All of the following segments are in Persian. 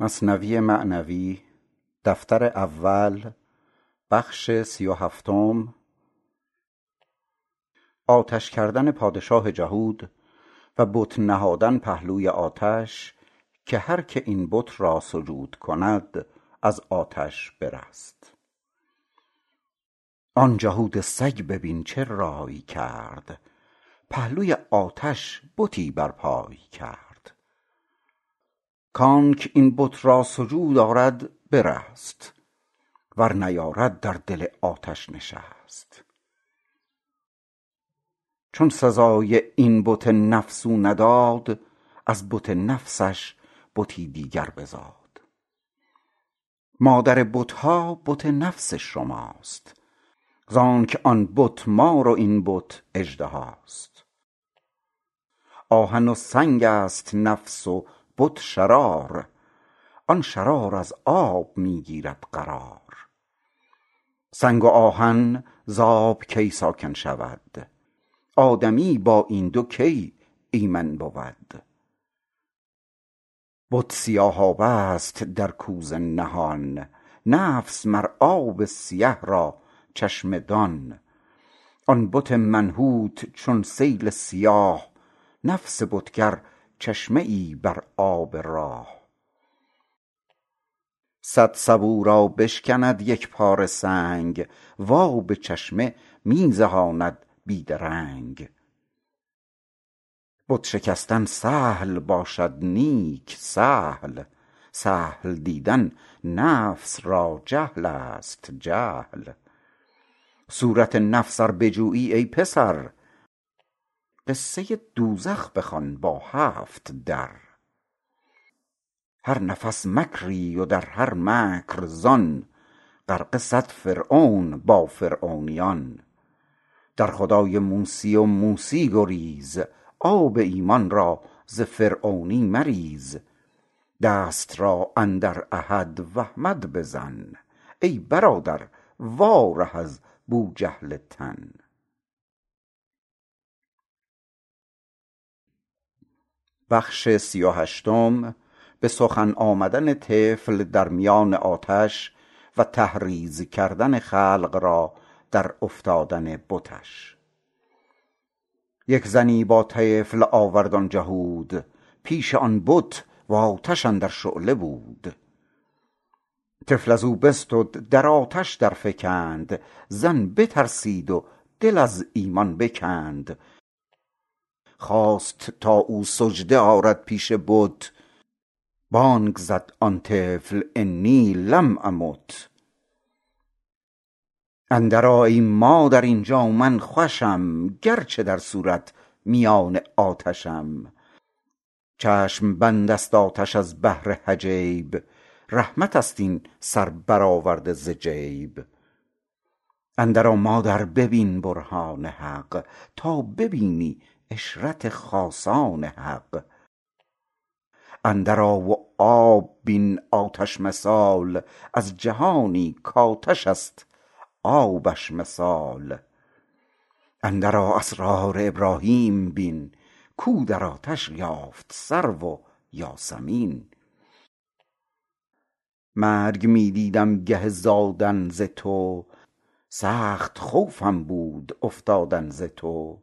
مصنوی معنوی دفتر اول بخش سی و هفتم آتش کردن پادشاه جهود و بت نهادن پهلوی آتش که هر که این بت را سجود کند از آتش برست. آن جهود سگ ببین چه رای کرد پهلوی آتش بتی بر پای کرد. کانک این بت را سجود آرد برست ور نیارد در دل آتش نشست. چون سزای این بت نفس او نداد از بت نفسش بتی دیگر بزاد. مادر بتها بت نفس شماست زانک آن بت مار و این بت اژدهاست. آهن و سنگست نفس و بت شرار آن شرار از آب می گیرد قرار. سنگ و آهن ز آب کی ساکن شود؟ آدمی با این دو کی ایمن بود؟ بت سیاهابست در کوزه نهان نفس مر آب سیه را چشمه دان. آن بت منحوت چون سیل سیاه نفس بتگر چشمه ای بر آب راه. صد سبو را بشکند یک پاره سنگ و آب چشمه می زهاند بی درنگ بت شکستن سهل باشد نیک سهل. سهل دیدن نفس را جهلست جهل. صورت نفس ار بجویی ای پسر قصه دوزخ بخوان با هفت در. هر نفس مکری و در هر مکر زان غرقه صد فرعون با فرعونیان. در خدای موسی و موسی گریز آب ایمان را ز فرعونی مریز. دست را اندر احد واحمد بزن ای برادر وا ره از بوجهل تن. بخش سی و هشتم بسخن آمدن طفل در میان آتش و تحریض کردن خلق را در افتادن بتش. یک زنی با طفل آورد آن جهود پیش آن بت و آتش اندر شعله بود. طفل ازو بستد در آتش در فکند زن بترسید و دل از ایمان بکند. خواست تا او سجده آرد پیش بت. بانگ زد آن طفل انی لم امت. اندر ای مادر اینجا من خوشم گرچه در صورت میان آتشم. چشم بندست آتش از بهر حجیب رحمتست این سر برآورده ز جیب. اندر آ مادر ببین برهان حق تا ببینی عشرت خاصان حق. اندر آ و آب بین آتش مثال از جهانی کآتشست آبش مثال. اندر آ اسرار ابراهیم بین کو در آتش یافت سرو و یاسمین. مرگ می دیدم گه زادن ز تو سخت خوفم بود افتادن ز تو.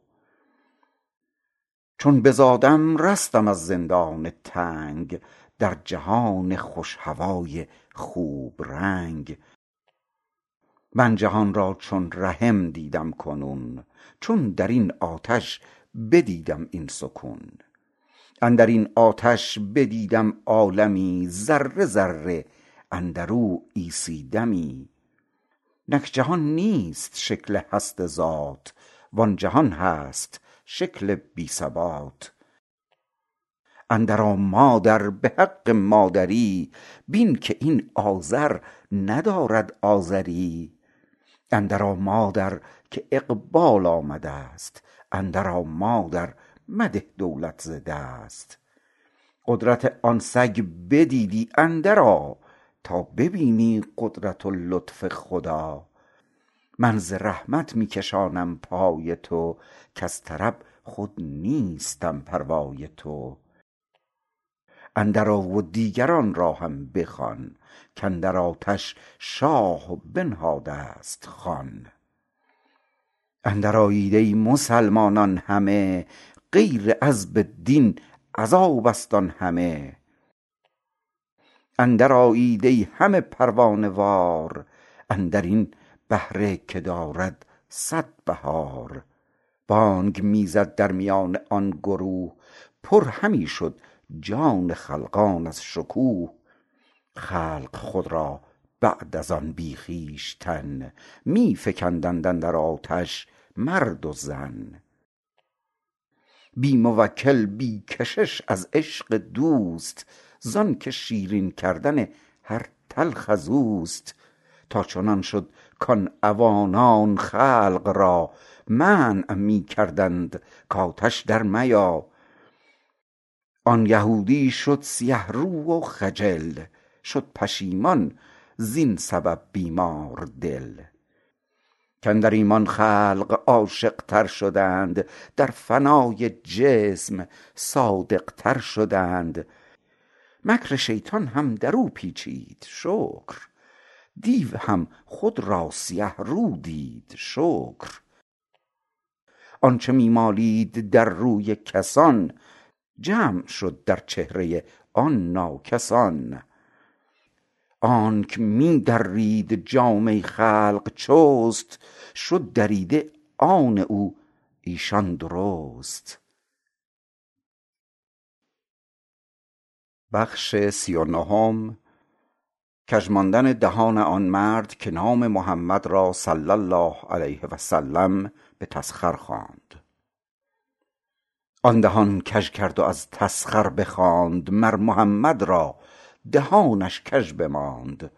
چون بزادم رستم از زندان تنگ در جهان خوش هوای خوب رنگ. من جهان را چون رحم دیدم کنون چون درین آتش بدیدم این سکون. اندرین آتش بدیدم عالمی ذره ذره اندرو عیسی دمی نک جهان نیست شکل هست ذات وان جهان هست شکل بی ثبات. اندر آ مادر به حق مادری بین که این آذر ندارد آذری. اندر آ مادر که اقبال آمدست اندر آ مادر مده دولت ز دست. قدرت آن سگ بدیدی اندر آ تا ببینی قدرت و لطف خدا. من ز رحمت می کشانم پای تو کز طرب خود نیستم پروای تو. اندر آ و دیگران را هم بخوان کاندر آتش شاه بنهادست خوان. اندر آیید ای مسلمانان همه غیر عذب دین عذابست آن همه. اندر آیید ای همه پروانه وار اندرین بهره که دارد صد بهار. بانگ می زد در میان آن گروه پر همی شد جان خلقان از شکوه. خلق خود را بعد از آن بی خویشتن می فکندند اندر آتش مرد و زن. بی موکل بی کشش از عشق دوست زانک شیرین کردن هر تلخ ازوست تا چنان شد کان عوانان خلق را منع می کردند کآتش در میا. آن یهودی شد سیه رو و خجل شد پشیمان زین سبب بیمار دل. کاندر ایمان خلق عاشق تر شدند در فنای جسم صادق تر شدند. مکر شیطان هم درو پیچید شکر. دیو هم خود را سیه رو دید شکر. آنچ می مالید در روی کسان جمع شد در چهره آن ناکسان. آنک می درید جامه خلق چست شد دریده آن او ایشان درست. کژ ماندن دهان آن مرد که نام محمد را صلی الله علیه و سلم به تسخر خواند. آن دهان کژ کرد و از تسخر بخواند مر محمد را دهانش کژ بماند.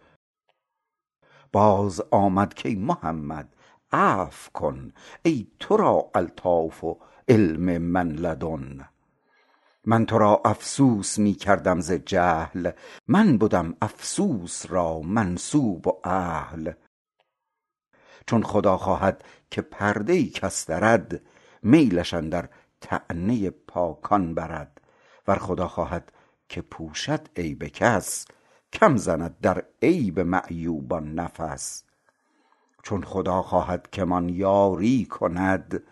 باز آمد کای محمد عفو کن ای ترا الطاف و علم من لدن. من ترا افسوس می کردم ز جهل. من بدم افسوس را منسوب و اهل. چون خدا خواهد که پرده ای کس درد میلش اندر طعنه پاکان برد. ور خدا خواهد که پوشد عیب کس کم زند در عیب معیوبان نفس. چون خدا خواهد که مان یاری کند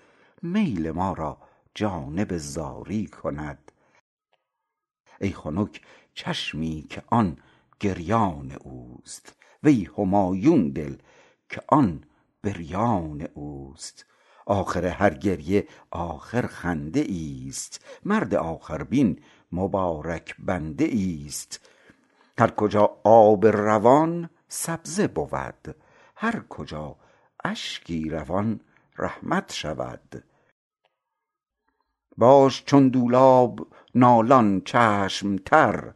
میل ما را جانب زاری کند. ای خنک چشمی که آن گریان اوست. وی همایون دل که آن بریان اوست. آخر هر گریه آخر خنده ایست. مرد آخربین مبارک بنده ایست. هر کجا آب روان سبزه بود هر کجا اشکی روان رحمت شود. باش چون دولاب نالان چشم تر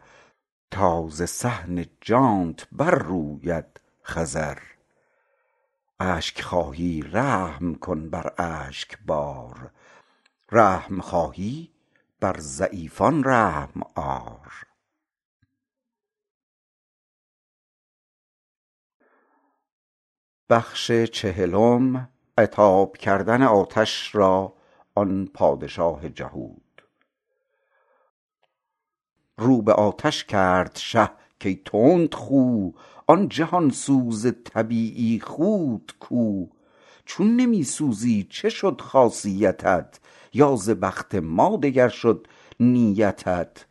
تا ز صحن جانت بر روید خضر. اشک خواهی رحم کن بر اشکبار رحم خواهی بر ضعیفان رحم آر. عتاب کردن آتش را آن پادشاه جهود. رو به آتش کرد شه کای تندخو آن جهان سوز طبیعی خوت کو. چون نمی سوزی چه شد خاصیتت؟ یا ز بخت ما دگر شد نیتت.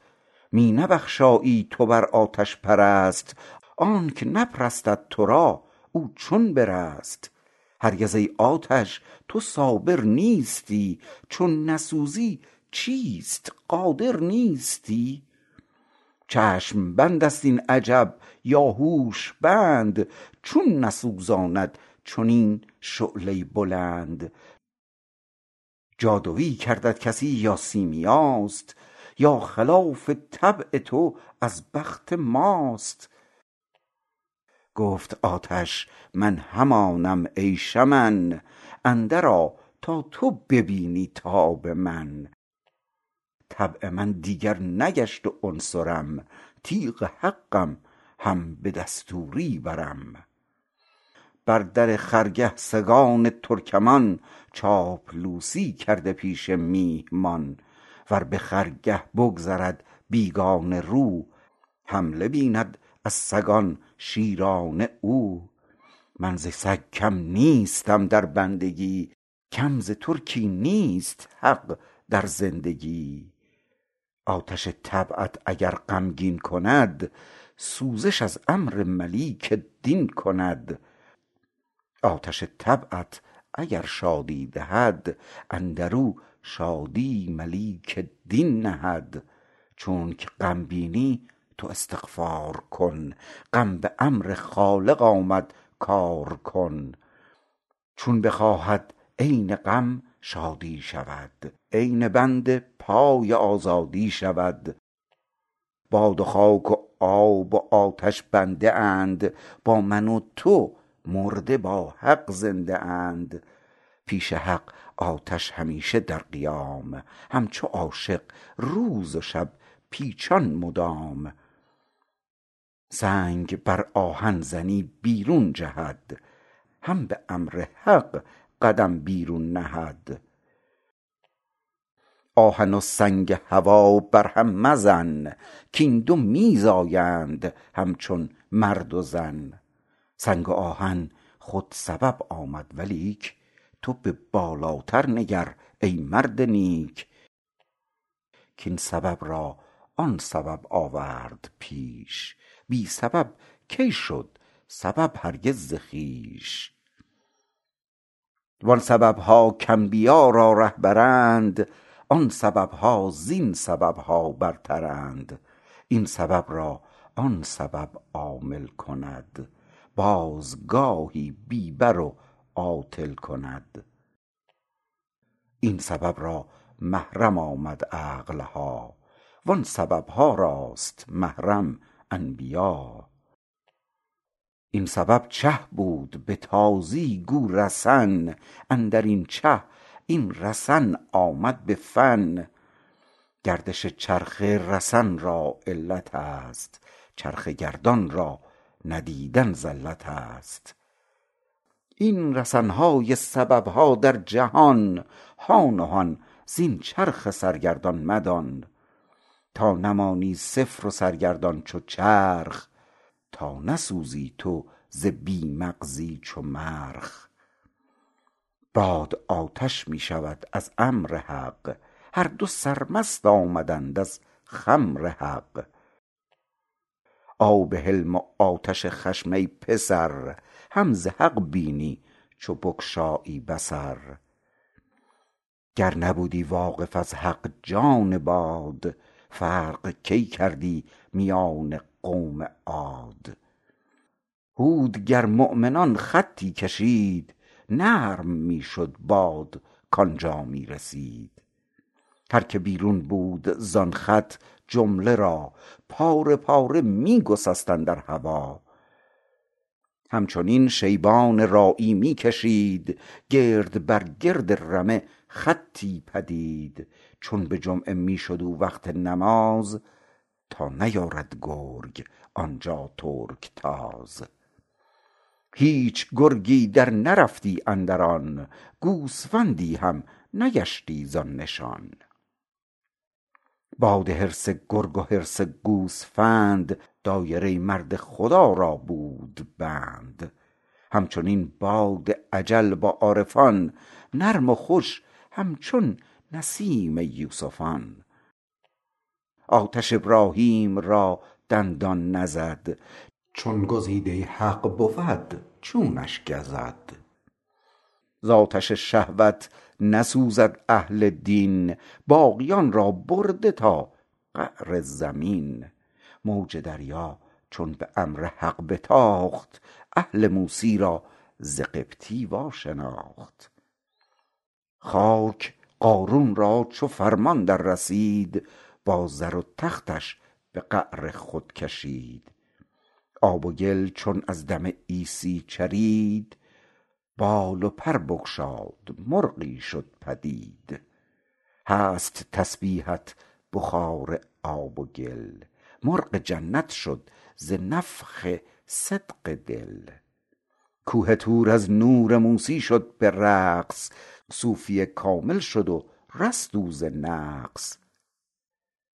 می نبخشایی تو بر آتش پرست آنک نپرستد ترا او چون برست. هرگز ای آتش تو صابر نیستی. چون نسوزی چیست؟ قادر نیستی. چشم بندست این عجب یا هوش بند. چون نسوزاند چنین شعله بلند. جادوی کردت کسی یا سیمیاست یا خلاف طبع تو از بخت ماست. گفت آتش من همانم ای شمن اندر آ تا تو ببینی تاب من. طبع من دیگر نگشت و عنصرم تیغ حقم هم به دستوری برم. بر در خرگه سگان ترکمان چاپلوسی کرده پیش میهمان. ور به خرگه بگذرد بیگانه رو حمله بیند از سگان شیران او. من ز سگ کم نیستم در بندگی کم ز ترکی نیست حق در زندگی. آتش طبعت اگر غمگین کند سوزش از امر ملیک دین کند. آتش طبعت اگر شادی دهد اندرو شادی ملیک دین نهد. چونک غم بینی تو استغفار کن غم به امر خالق آمد کار کن. چون بخواهد عین غم شادی شود عین بند پای آزادی شود. باد و خاک و آب و آتش بنده اند با من و تو مرده با حق زنده اند. پیش حق آتش همیشه در قیام همچو عاشق روز و شب پیچان مدام. سنگ بر آهن زنی بیرون جهد هم به امر حق قدم بیرون نهد. آهن و سنگ هوا بر هم مزن کین دو می زایند همچون مرد و زن. سنگ و آهن خود سبب آمد ولیک تو به بالاتر نگر ای مرد نیک. کین سبب را آن سبب آورد پیش. بی سبب کی شد سبب هرگز ز خویش؟ وان سبب ها کانبیا را ره برند آن سبب ها زین سبب ها برترند. این سبب را آن سبب عامل کند باز گاهی بی بر و عاطل کند. این سبب را محرم آمد عقل ها وان سبب ها راست محرم انبیا این سبب چه بود به تازی گو رسن؟ اندرین چه این رسن آمد به فن؟ گردش چرخ رسن را علت است چرخ گردان را ندیدن زلت است. این رسن های سبب ها در جهان هان و هان زین چرخ سرگردان مدان. تا نمانی صفر و سرگردان چو چرخ تا نسوزی تو ز بی مغزی چو مرخ. باد آتش می شود از امر حق هر دو سرمست آمدند از خمر حق. آب حلم و آتش خشم ای پسر هم ز حق بینی چو بگشایی بصر. گر نبودی واقف از حق جان باد فرق کی کردی میان قوم عاد؟ هود گر مؤمنان خطی کشید نرم می شد باد کانجا می رسید هر که بیرون بود زان خط جمله را پاره پاره می گسست اندر هوا. همچنین شیبان راعی می کشید گرد بر گرد رمه خطی پدید. چون به جمعه می شد او وقت نماز تا نیارد گرگ آنجا ترکتاز هیچ گرگی در نرفتی اندر آن گوسفندی هم نگشتی زان نشان. باد حرص گرگ و حرص گوسفند دایره مرد خدا را بود بند. همچنین باد اجل با عارفان نرم و خوش همچون نسیم یوسفان. آتش ابراهیم را دندان نزد چون گزیده حق بود چونش گزد. ز آتش شهوت نسوزد اهل دین باقیان را برده تا قعر زمین. موج دریا چون به امر حق بتاخت اهل موسی را ز قبطی وا شناخت خاک قارون را چو فرمان در رسید با زر و تختش به قعر خود کشید. آب و گل چون از دم عیسی چرید بال و پر بگشاد مرغی شد پدید. هست تسبیحت بخار آب و گل مرغ جنت شد ز نفخ صدق دل. کوه طور از نور موسی شد به رقص. صوفی کامل شد و رست او ز نقص.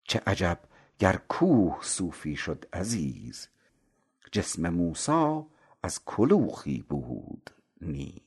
چه عجب گر کوه صوفی شد عزیز. جسم موسی از کلوخی بود نیز.